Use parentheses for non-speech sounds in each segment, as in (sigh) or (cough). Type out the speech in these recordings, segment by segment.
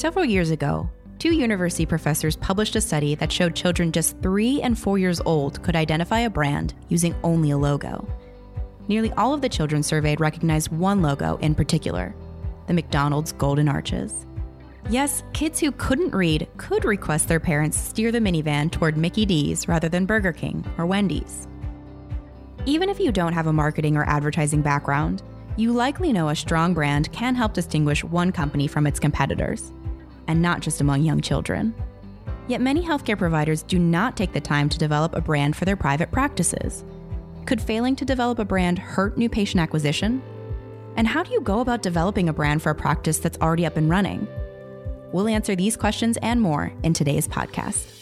Several years ago, two university professors published a study that showed children just three and four years old could identify a brand using only a logo. Nearly all of the children surveyed recognized one logo in particular the McDonald's Golden Arches. Yes, kids who couldn't read could request their parents steer the minivan toward Mickey D's rather than Burger King or Wendy's. Even if you don't have a marketing or advertising background, you likely know a strong brand can help distinguish one company from its competitors, and not just among young children. Yet many healthcare providers do not take the time to develop a brand for their private practices. Could failing to develop a brand hurt new patient acquisition? And how do you go about developing a brand for a practice that's already up and running? We'll answer these questions and more in today's podcast.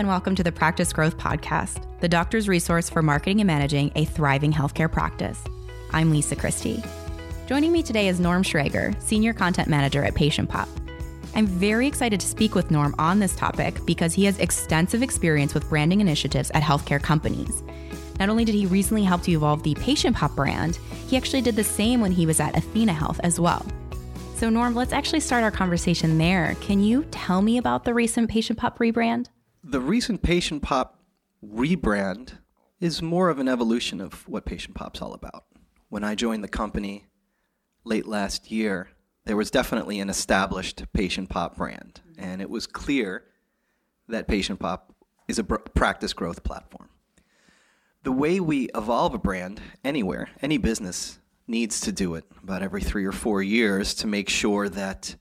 And welcome to the Practice Growth Podcast, the doctor's resource for marketing and managing a thriving healthcare practice. I'm Lisa Christie. Joining me today is Norm Schrager, Senior Content Manager at Patient Pop. I'm very excited to speak with Norm on this topic because he has extensive experience with branding initiatives at healthcare companies. Not only did he recently help to evolve the Patient Pop brand, he actually did the same when he was at Athena Health as well. So, Norm, let's actually start our conversation there. Can you tell me about the recent Patient Pop rebrand? The recent Patient Pop rebrand is more of an evolution of what Patient Pop's all about. When I joined the company late last year, there was definitely an established Patient Pop brand, and it was clear that Patient Pop is a practice growth platform. The way we evolve a brand anywhere, any business needs to do it about every three or four years to make sure that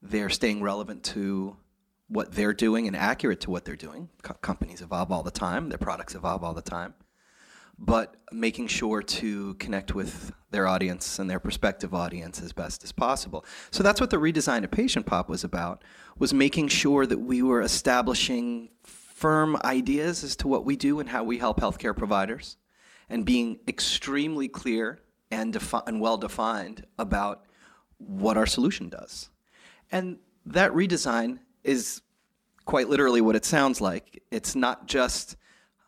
they're staying relevant to what they're doing and accurate to what they're doing. Co- companies evolve all the time, their products evolve all the time. But making sure to connect with their audience and their prospective audience as best as possible. So that's what the redesign of Patient Pop was about, was making sure that we were establishing firm ideas as to what we do and how we help healthcare providers and being extremely clear and, defi- and well defined about what our solution does. And that redesign is quite literally what it sounds like. It's not just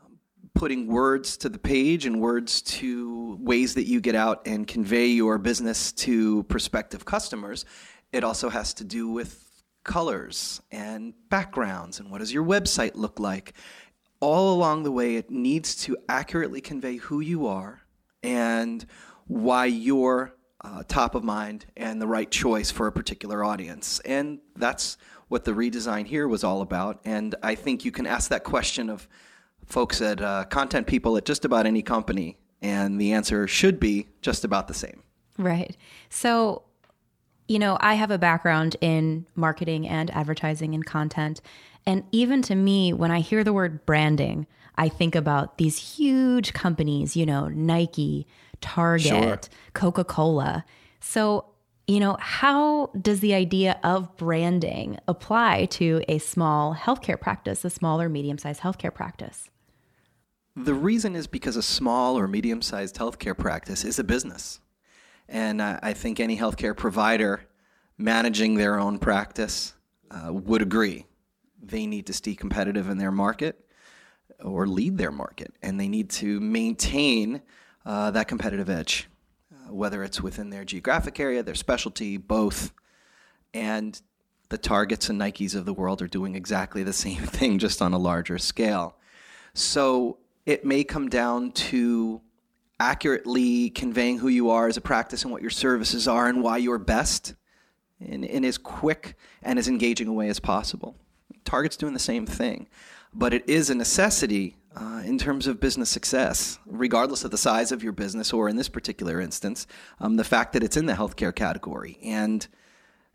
um, putting words to the page and words to ways that you get out and convey your business to prospective customers. It also has to do with colors and backgrounds and what does your website look like. All along the way, it needs to accurately convey who you are and why you're uh, top of mind and the right choice for a particular audience. And that's what the redesign here was all about. And I think you can ask that question of folks at uh, content people at just about any company, and the answer should be just about the same. Right. So, you know, I have a background in marketing and advertising and content. And even to me, when I hear the word branding, I think about these huge companies, you know, Nike, Target, sure. Coca Cola. So you know, how does the idea of branding apply to a small healthcare practice, a small or medium sized healthcare practice? The reason is because a small or medium sized healthcare practice is a business. And I think any healthcare provider managing their own practice uh, would agree. They need to stay competitive in their market or lead their market, and they need to maintain uh, that competitive edge whether it's within their geographic area, their specialty, both. And the Targets and Nikes of the world are doing exactly the (laughs) same thing, just on a larger scale. So it may come down to accurately conveying who you are as a practice and what your services are and why you're best in, in as quick and as engaging a way as possible. Target's doing the same thing, but it is a necessity uh, in terms of business success, regardless of the size of your business, or in this particular instance, um, the fact that it's in the healthcare category. And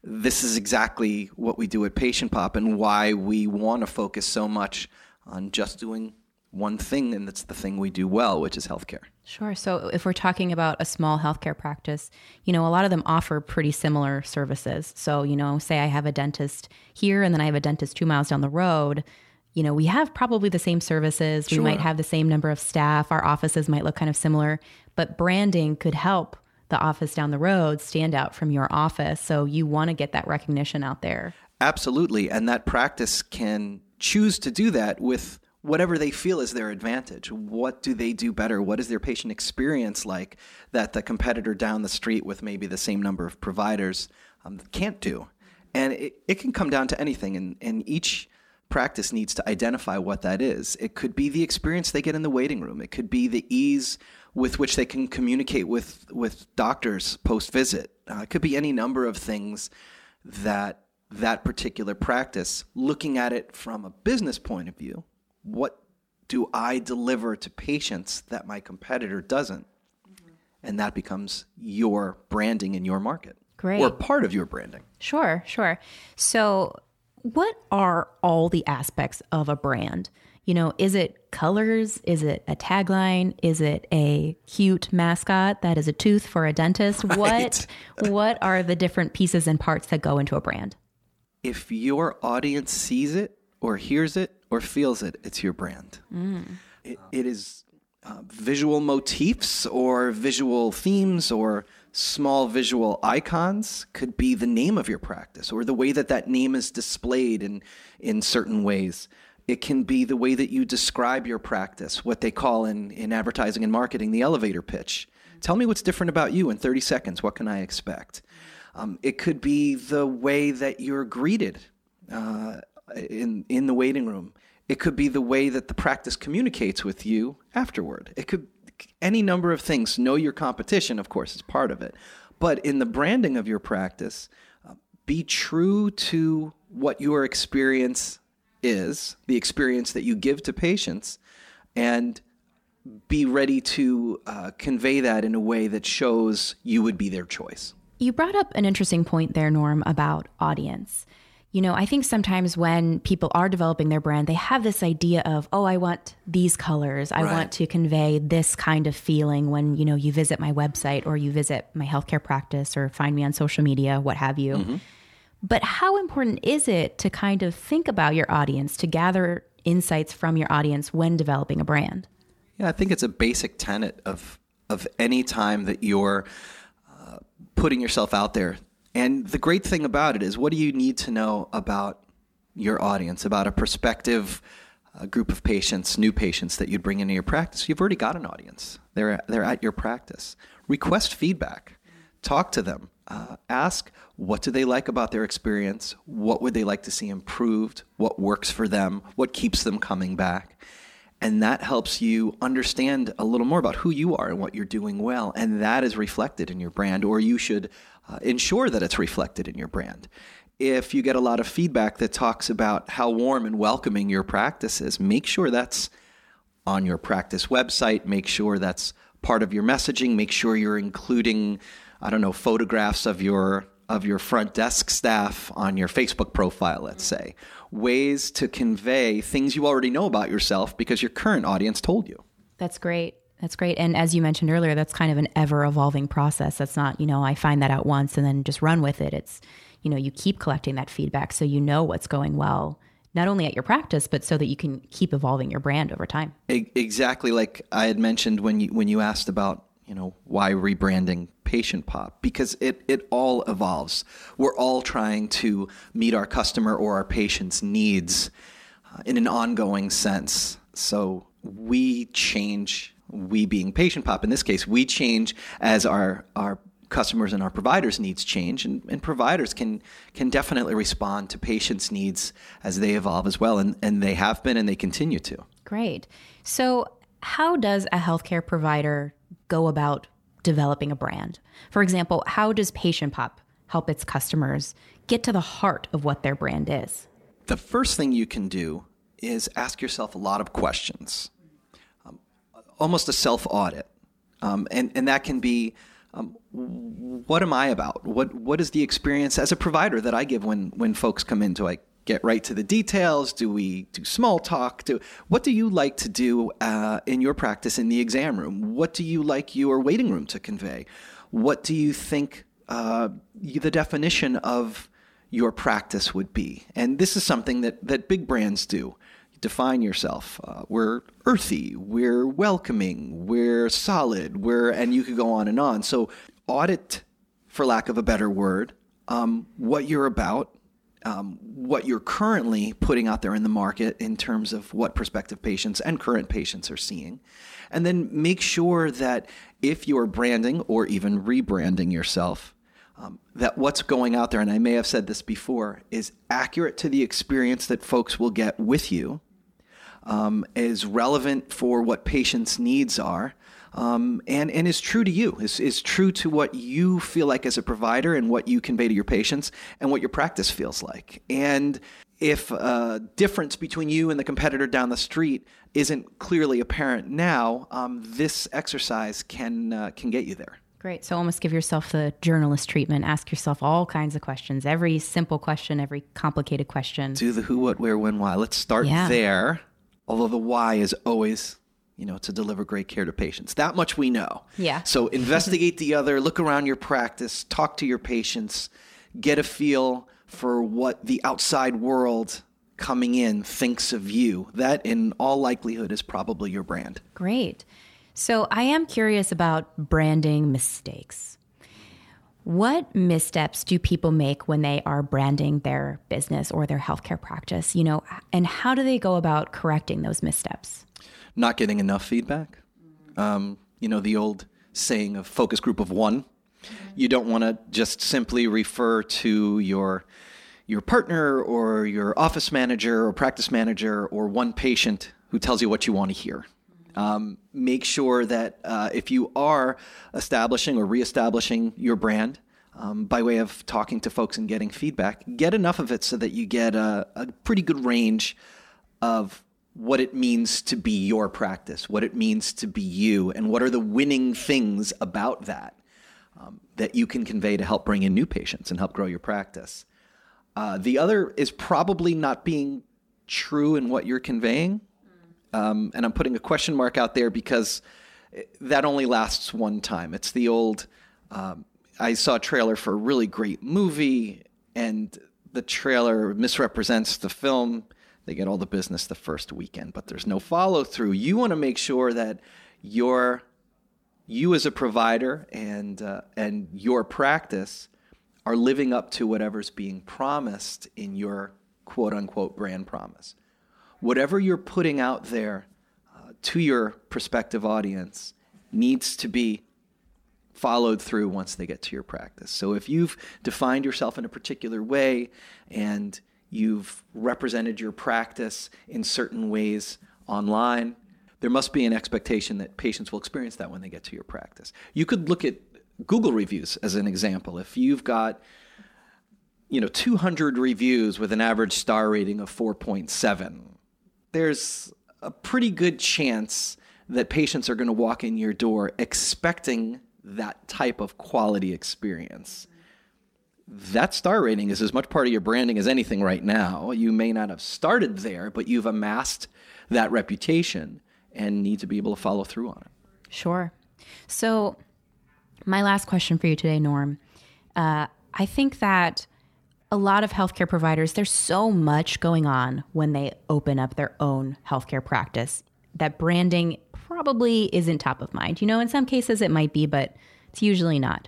this is exactly what we do at Patient Pop and why we want to focus so much on just doing one thing, and that's the thing we do well, which is healthcare. Sure. So if we're talking about a small healthcare practice, you know, a lot of them offer pretty similar services. So, you know, say I have a dentist here and then I have a dentist two miles down the road you know, we have probably the same services. Sure. We might have the same number of staff. Our offices might look kind of similar, but branding could help the office down the road stand out from your office. So you want to get that recognition out there. Absolutely. And that practice can choose to do that with whatever they feel is their advantage. What do they do better? What is their patient experience like that the competitor down the street with maybe the same number of providers um, can't do? And it, it can come down to anything, and, and each practice needs to identify what that is. It could be the experience they get in the waiting room, it could be the ease with which they can communicate with, with doctors post visit. Uh, it could be any number of things that that particular practice, looking at it from a business point of view, what do I deliver to patients that my competitor doesn't? Mm-hmm. And that becomes your branding in your market. Great. Or part of your branding. Sure, sure. So, what are all the aspects of a brand? You know, is it colors? Is it a tagline? Is it a cute mascot that is a tooth for a dentist? Right. What what are the different pieces and parts that go into a brand? If your audience sees it or hears it or feels it, it's your brand. Mm. It, it is uh, visual motifs or visual themes or small visual icons could be the name of your practice or the way that that name is displayed in, in certain ways. It can be the way that you describe your practice, what they call in, in advertising and marketing the elevator pitch. Tell me what's different about you in 30 seconds. What can I expect? Um, it could be the way that you're greeted uh, in, in the waiting room. It could be the way that the practice communicates with you afterward. It could any number of things. Know your competition, of course, is part of it. But in the branding of your practice, uh, be true to what your experience is, the experience that you give to patients, and be ready to uh, convey that in a way that shows you would be their choice. You brought up an interesting point there, Norm, about audience. You know, I think sometimes when people are developing their brand, they have this idea of, oh, I want these colors. I right. want to convey this kind of feeling when, you know, you visit my website or you visit my healthcare practice or find me on social media, what have you. Mm-hmm. But how important is it to kind of think about your audience, to gather insights from your audience when developing a brand? Yeah, I think it's a basic tenet of of any time that you're uh, putting yourself out there and the great thing about it is, what do you need to know about your audience, about a prospective uh, group of patients, new patients that you'd bring into your practice? You've already got an audience. They're they're at your practice. Request feedback. Talk to them. Uh, ask what do they like about their experience. What would they like to see improved? What works for them? What keeps them coming back? And that helps you understand a little more about who you are and what you're doing well. And that is reflected in your brand, or you should uh, ensure that it's reflected in your brand. If you get a lot of feedback that talks about how warm and welcoming your practice is, make sure that's on your practice website. Make sure that's part of your messaging. Make sure you're including, I don't know, photographs of your of your front desk staff on your Facebook profile, let's say. Ways to convey things you already know about yourself because your current audience told you. That's great. That's great. And as you mentioned earlier, that's kind of an ever evolving process. That's not, you know, I find that out once and then just run with it. It's, you know, you keep collecting that feedback so you know what's going well, not only at your practice, but so that you can keep evolving your brand over time. Exactly like I had mentioned when you when you asked about, you know, why rebranding Patient Pop because it it all evolves. We're all trying to meet our customer or our patient's needs uh, in an ongoing sense. So we change we being patient pop in this case, we change as our our customers and our providers needs change and, and providers can can definitely respond to patients needs as they evolve as well and, and they have been and they continue to great so how does a healthcare provider go about developing a brand for example how does patient pop help its customers get to the heart of what their brand is the first thing you can do is ask yourself a lot of questions almost a self audit, um, and and that can be. Um, what am I about? What what is the experience as a provider that I give when when folks come in? Do I get right to the details? Do we do small talk? Do what do you like to do uh, in your practice in the exam room? What do you like your waiting room to convey? What do you think uh, the definition of your practice would be? And this is something that that big brands do define yourself. Uh, we're earthy, we're welcoming, we're solid, we're, and you could go on and on. So audit, for lack of a better word, um, what you're about um, what you're currently putting out there in the market in terms of what prospective patients and current patients are seeing. And then make sure that if you're branding or even rebranding yourself, um, that what's going out there, and I may have said this before, is accurate to the experience that folks will get with you, um, is relevant for what patients' needs are, um, and, and is true to you, is, is true to what you feel like as a provider and what you convey to your patients and what your practice feels like. And if a difference between you and the competitor down the street isn't clearly apparent now, um, this exercise can, uh, can get you there. Great. So almost give yourself the journalist treatment. Ask yourself all kinds of questions. Every simple question, every complicated question. Do the who, what, where, when, why. Let's start yeah. there. Although the why is always you know, to deliver great care to patients. That much we know. Yeah. So (laughs) investigate the other, look around your practice, talk to your patients, get a feel for what the outside world coming in thinks of you. That, in all likelihood, is probably your brand. Great. So I am curious about branding mistakes. What missteps do people make when they are branding their business or their healthcare practice? You know, and how do they go about correcting those missteps? Not getting enough feedback. Um, you know, the old saying of focus group of one. You don't want to just simply refer to your your partner or your office manager or practice manager or one patient who tells you what you want to hear. Um, make sure that uh, if you are establishing or reestablishing your brand um, by way of talking to folks and getting feedback, get enough of it so that you get a, a pretty good range of what it means to be your practice, what it means to be you, and what are the winning things about that um, that you can convey to help bring in new patients and help grow your practice. Uh, the other is probably not being true in what you're conveying. Um, and I'm putting a question mark out there because that only lasts one time. It's the old um, I saw a trailer for a really great movie, and the trailer misrepresents the film they get all the business the first weekend, but there's no follow through. You want to make sure that your you as a provider and uh, and your practice are living up to whatever's being promised in your quote unquote brand promise. Whatever you're putting out there uh, to your prospective audience needs to be followed through once they get to your practice. So if you've defined yourself in a particular way and you've represented your practice in certain ways online, there must be an expectation that patients will experience that when they get to your practice. You could look at Google reviews as an example. If you've got you know 200 reviews with an average star rating of 4.7, there's a pretty good chance that patients are going to walk in your door expecting that type of quality experience that star rating is as much part of your branding as anything right now. You may not have started there, but you've amassed that reputation and need to be able to follow through on it. Sure. So, my last question for you today, Norm. Uh, I think that a lot of healthcare providers, there's so much going on when they open up their own healthcare practice that branding probably isn't top of mind. You know, in some cases it might be, but it's usually not.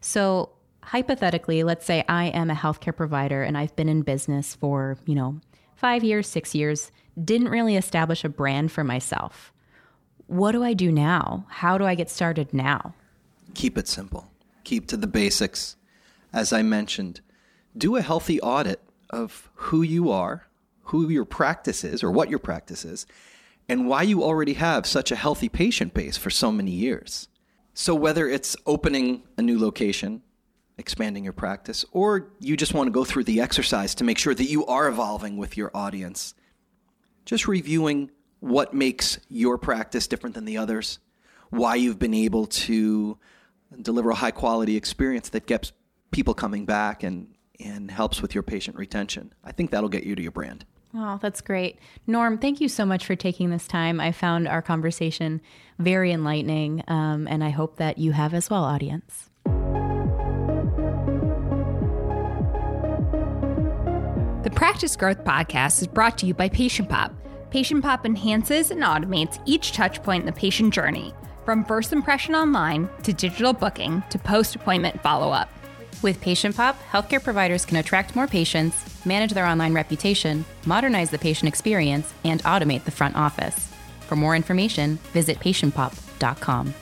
So, hypothetically, let's say I am a healthcare provider and I've been in business for, you know, five years, six years, didn't really establish a brand for myself. What do I do now? How do I get started now? Keep it simple. Keep to the basics. As I mentioned, do a healthy audit of who you are, who your practice is, or what your practice is, and why you already have such a healthy patient base for so many years. So, whether it's opening a new location, expanding your practice, or you just want to go through the exercise to make sure that you are evolving with your audience. Just reviewing what makes your practice different than the others, why you've been able to deliver a high quality experience that gets people coming back and, and helps with your patient retention. I think that'll get you to your brand. Oh, that's great. Norm, thank you so much for taking this time. I found our conversation very enlightening, um, and I hope that you have as well, audience. The Practice Growth Podcast is brought to you by Patient Pop. Patient Pop enhances and automates each touchpoint in the patient journey, from first impression online to digital booking to post appointment follow up. With Patient Pop, healthcare providers can attract more patients, manage their online reputation, modernize the patient experience, and automate the front office. For more information, visit patientpop.com.